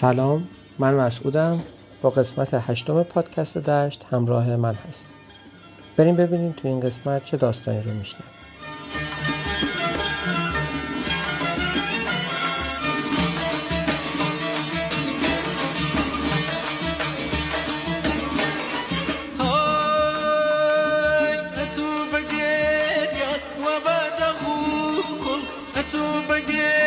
سلام من مسعودم. با قسمت هشتم پادکست دشت همراه من هست. بریم ببینیم تو این قسمت چه داستانی رو میشنیم تو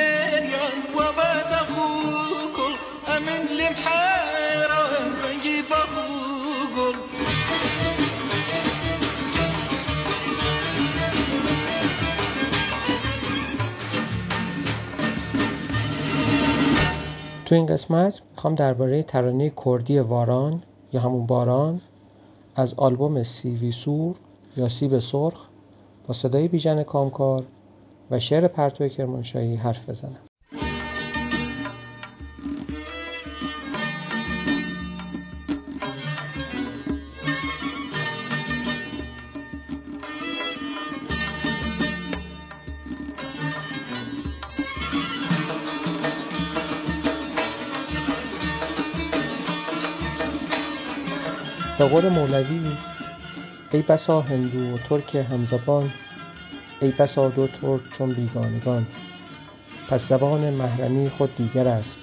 این قسمت می‌خوام درباره ترانه کردی واران یا همون باران از آلبوم سیوی سور یا سیب سرخ با صدای بیژن کامکار و شعر پرتو کرمانشاهی حرف بزنم. قول مولوی ای بسا هندو و ترک همزبان ای بسا دو ترک چون بیگانگان. پس زبان محرمی خود دیگر است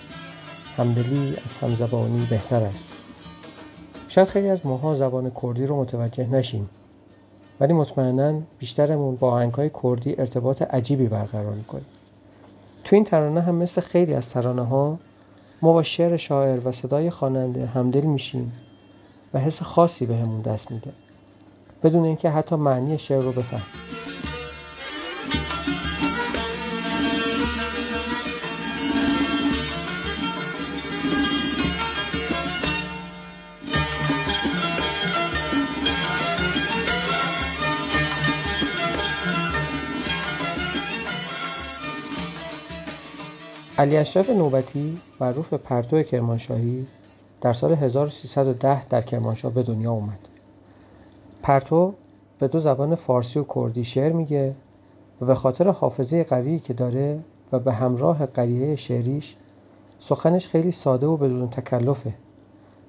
همدلی از همزبانی بهتر است. شاید خیلی از ماها زبان کردی رو متوجه نشیم ولی مطمئنا بیشترمون با آهنگهای کردی ارتباط عجیبی برقرار می‌کنیم. تو این ترانه هم مثل خیلی از ترانه ها ما با شعر شاعر و صدای خواننده همدل میشیم. حس خاصی بهمون به دست میده. بدون اینکه حتی معنی شعر رو بفهم علی اشرف نوبتی معروف به پرتو کرمانشاهی در سال 1310 در کرمانشاه به دنیا اومد. پرتو به دو زبان فارسی و کردی شعر میگه و به خاطر حافظه قوی که داره و به همراه قریه شعریش سخنش خیلی ساده و بدون تکلفه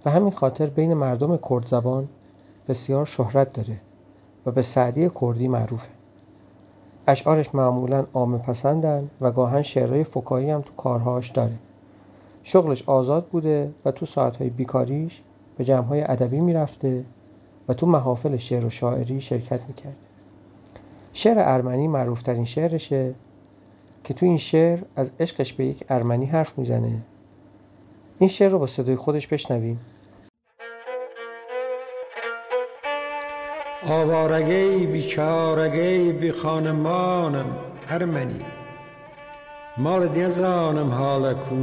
و همین خاطر بین مردم کرد زبان بسیار شهرت داره و به سعدی کردی معروفه. اشعارش معمولا عام پسندن و گاهن شعرهای فکایی هم تو کارهاش داره. شغلش آزاد بوده و تو ساعتهای بیکاریش به جمعهای ادبی می‌رفته و تو محافل شعر و شاعری شرکت می‌کرد. شعر ارمنی معروفترین شعرشه که تو این شعر از عشقش به یک ارمنی حرف می‌زنه. این شعر رو با صدای خودش بشنویم. آوارگی بیچارگی بی خانمانم ارمنی مال دیزانم حال کو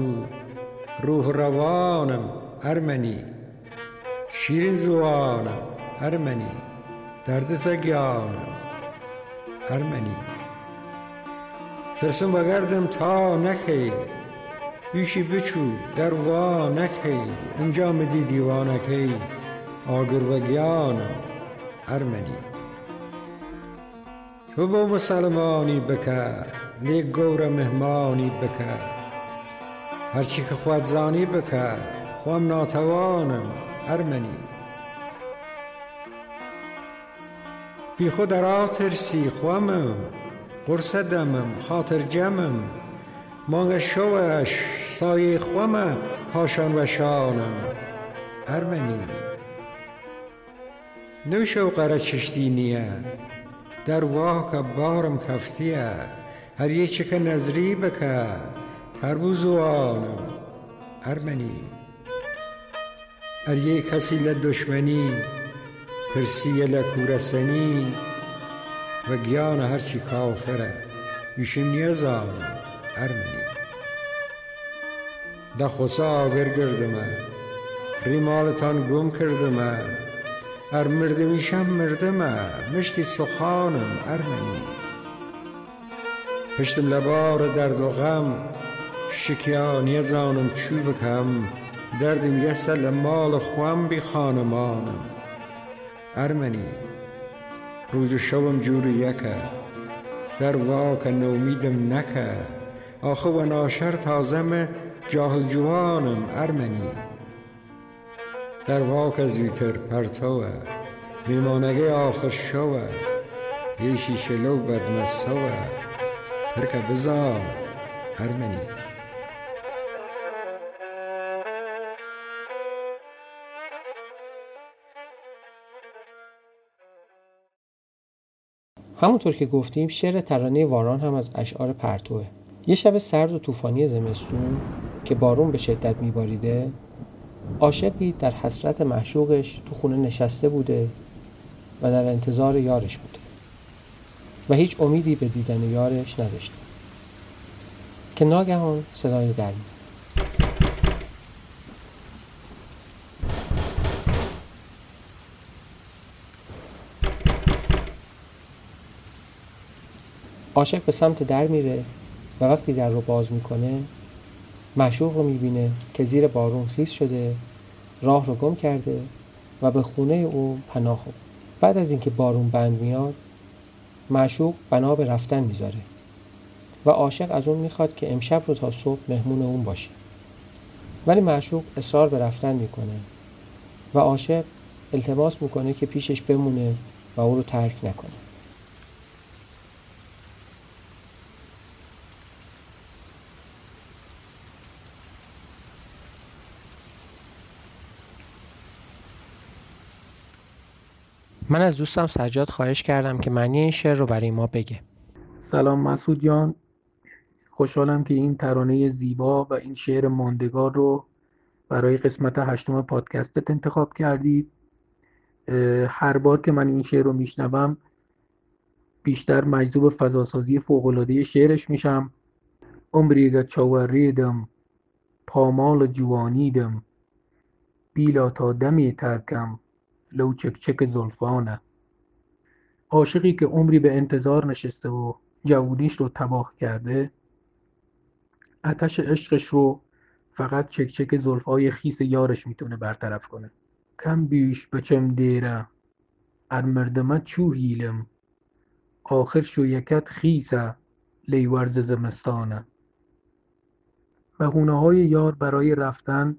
روح روانم ارمنی شیرین زوانم ارمنی دردت و گیانم ارمنی ترسم بگردم تا نکی بیشی بچو در وا نکی انجام دی دیوانکی آگر و گیانم ارمنی تو با مسلمانی بکر لیک گور مهمانی بکر هرچی که خود زانی بکر خوام ناتوانم ارمنی بی خود را ترسی خوامم قرص دمم خاطر جمم. مانگ شوش سایه خوامه هاشان و شانم ارمنی قره چشتی نیه در واه بارم کفتیه. هر یه که نظری بکر تربوزوانم ارمنی ار کسی لدشمنی پرسی لکورسنی و گیان هرچی کافره میشیم نیزان ارمنی ده خسا برگردمه ریمالتان گم کردمه ار مرده میشم مردمه مشتی سخانم ارمنی پشتم لبار درد و غم شکیانی زانم چو بکم دردم یسل مال خوام بی خانمانم. ارمنی روز و شوم جور یکه در واک نومیدم نکه. آخه و ناشر تازم جاهل جوانم ارمنی. در واک از پرتوه میمانگه آخر شوه یه شیشه لو بدمسوه ترکه بزار ارمنی. همونطور که گفتیم شعر ترانه واران هم از اشعار پرتوه. یه شب سرد و طوفانی زمستون که بارون به شدت میباریده عاشقی در حسرت محشوقش تو خونه نشسته بوده و در انتظار یارش بوده و هیچ امیدی به دیدن یارش نداشته. که ناگهان صدای در عاشق به سمت در میره و وقتی در رو باز می‌کنه معشوق رو می‌بینه که زیر بارون خیس شده راه رو گم کرده و به خونه او پناه خود بعد از اینکه بارون بند میاد معشوق بنا به رفتن می‌ذاره و عاشق از اون می‌خواد که امشب رو تا صبح مهمون اون باشه. ولی معشوق اصرار به رفتن می‌کنه و عاشق التماس می‌کنه که پیشش بمونه و او رو ترک نکنه. من از دوستم سجاد خواهش کردم که معنی این شعر رو برای ما بگه. سلام مسعود جان. خوشحالم که این ترانه زیبا و این شعر ماندگار رو برای قسمت هشتم پادکستت انتخاب کردید. هر بار که من این شعر رو میشنوم بیشتر مجذوب فضاسازی فوقالعاده شعرش میشم. عمری چاوریدم پامال جوانیدم. بیلا تا دمی ترکم. لو چک چک زلفانه. عاشقی که عمری به انتظار نشسته و جوونیش رو تباه کرده اتش عشقش رو فقط چک چک زلفای خیس یارش می‌تونه برطرف کنه. کم بیش بچم دیره. ار مردمه چو هیلم آخر شو یکت خیسه. لیورز زمستانه. بهونه های یار برای رفتن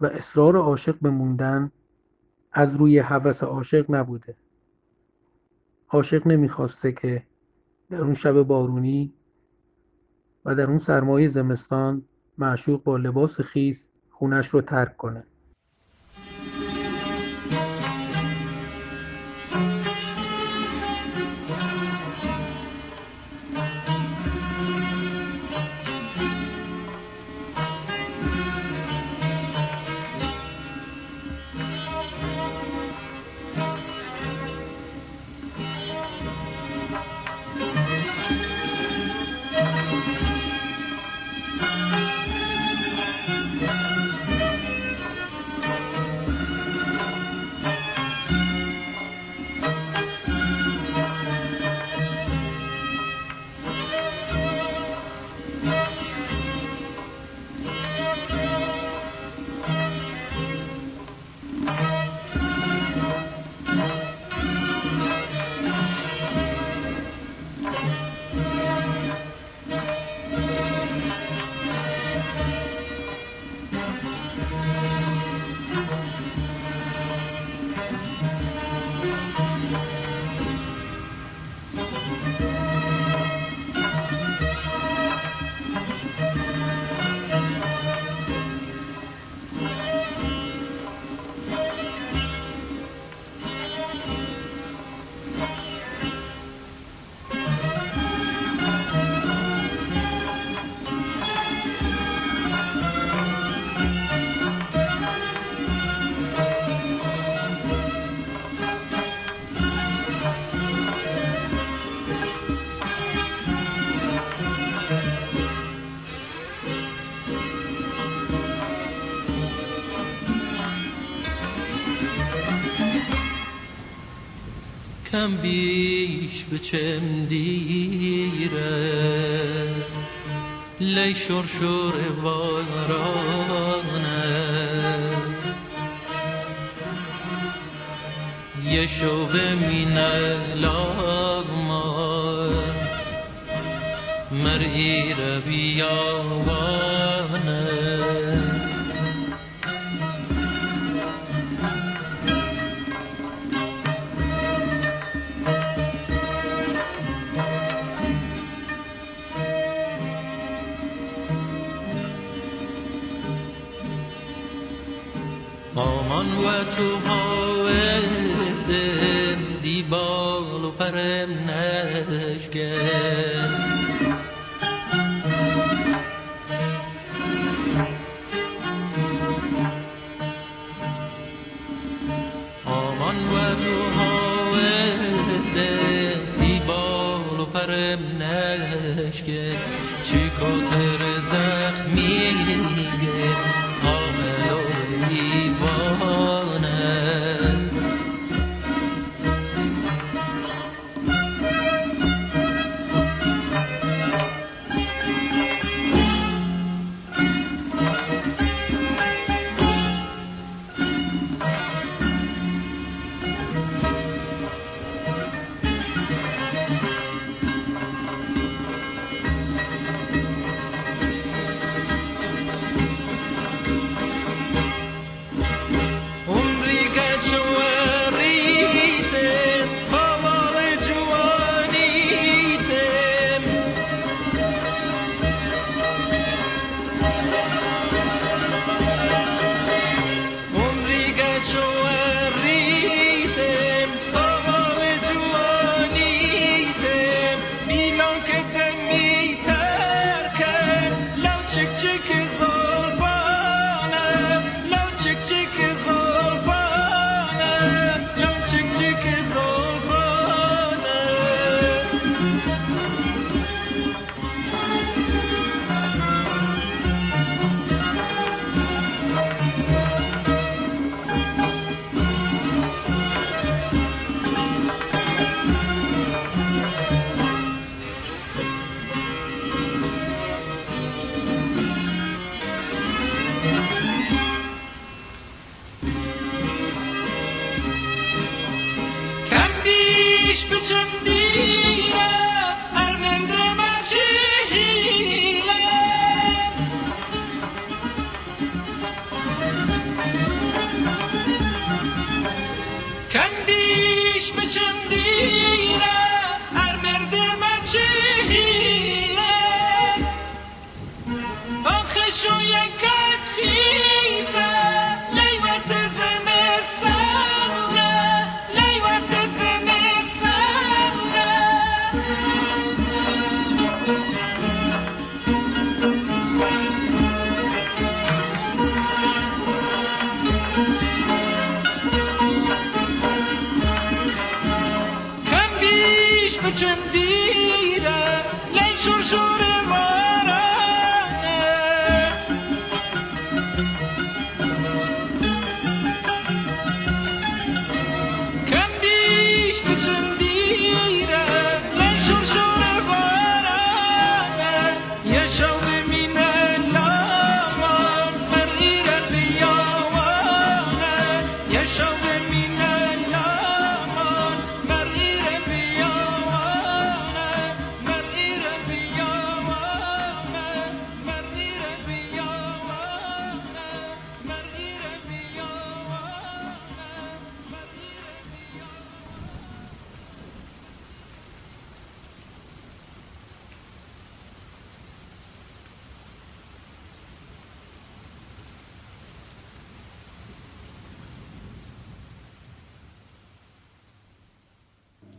و اصرار عاشق به موندن از روی هوس عاشق نبوده. عاشق نمی‌خواسته که در اون شب بارونی و در اون سرمایه زمستان معشوق با لباس خیس خونش رو ترک کنه. بیش به چم دیره. لی شرشور وارانه. یه شوق مینه لاغما مرئی رو بیاوانه و تو دی بال و پرم نشکن آمان و تو دی بال و پرم نشکن چی زخمیه چشم چندی بیش به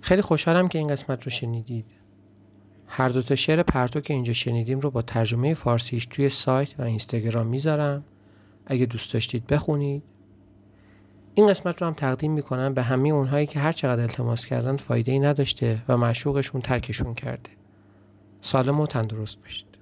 خیلی خوشحالم که این قسمت رو شنیدید. هر دو تا شعر پرتو که اینجا شنیدیم رو با ترجمه فارسیش توی سایت و اینستاگرام می‌ذارم. اگه دوست داشتید بخونید. این قسمت رو هم تقدیم می‌کنم به همه اونهایی که هر چقدر التماس کردن فایده ای نداشته و معشوقشون ترکشون کرده. سالم و تندرست باشید.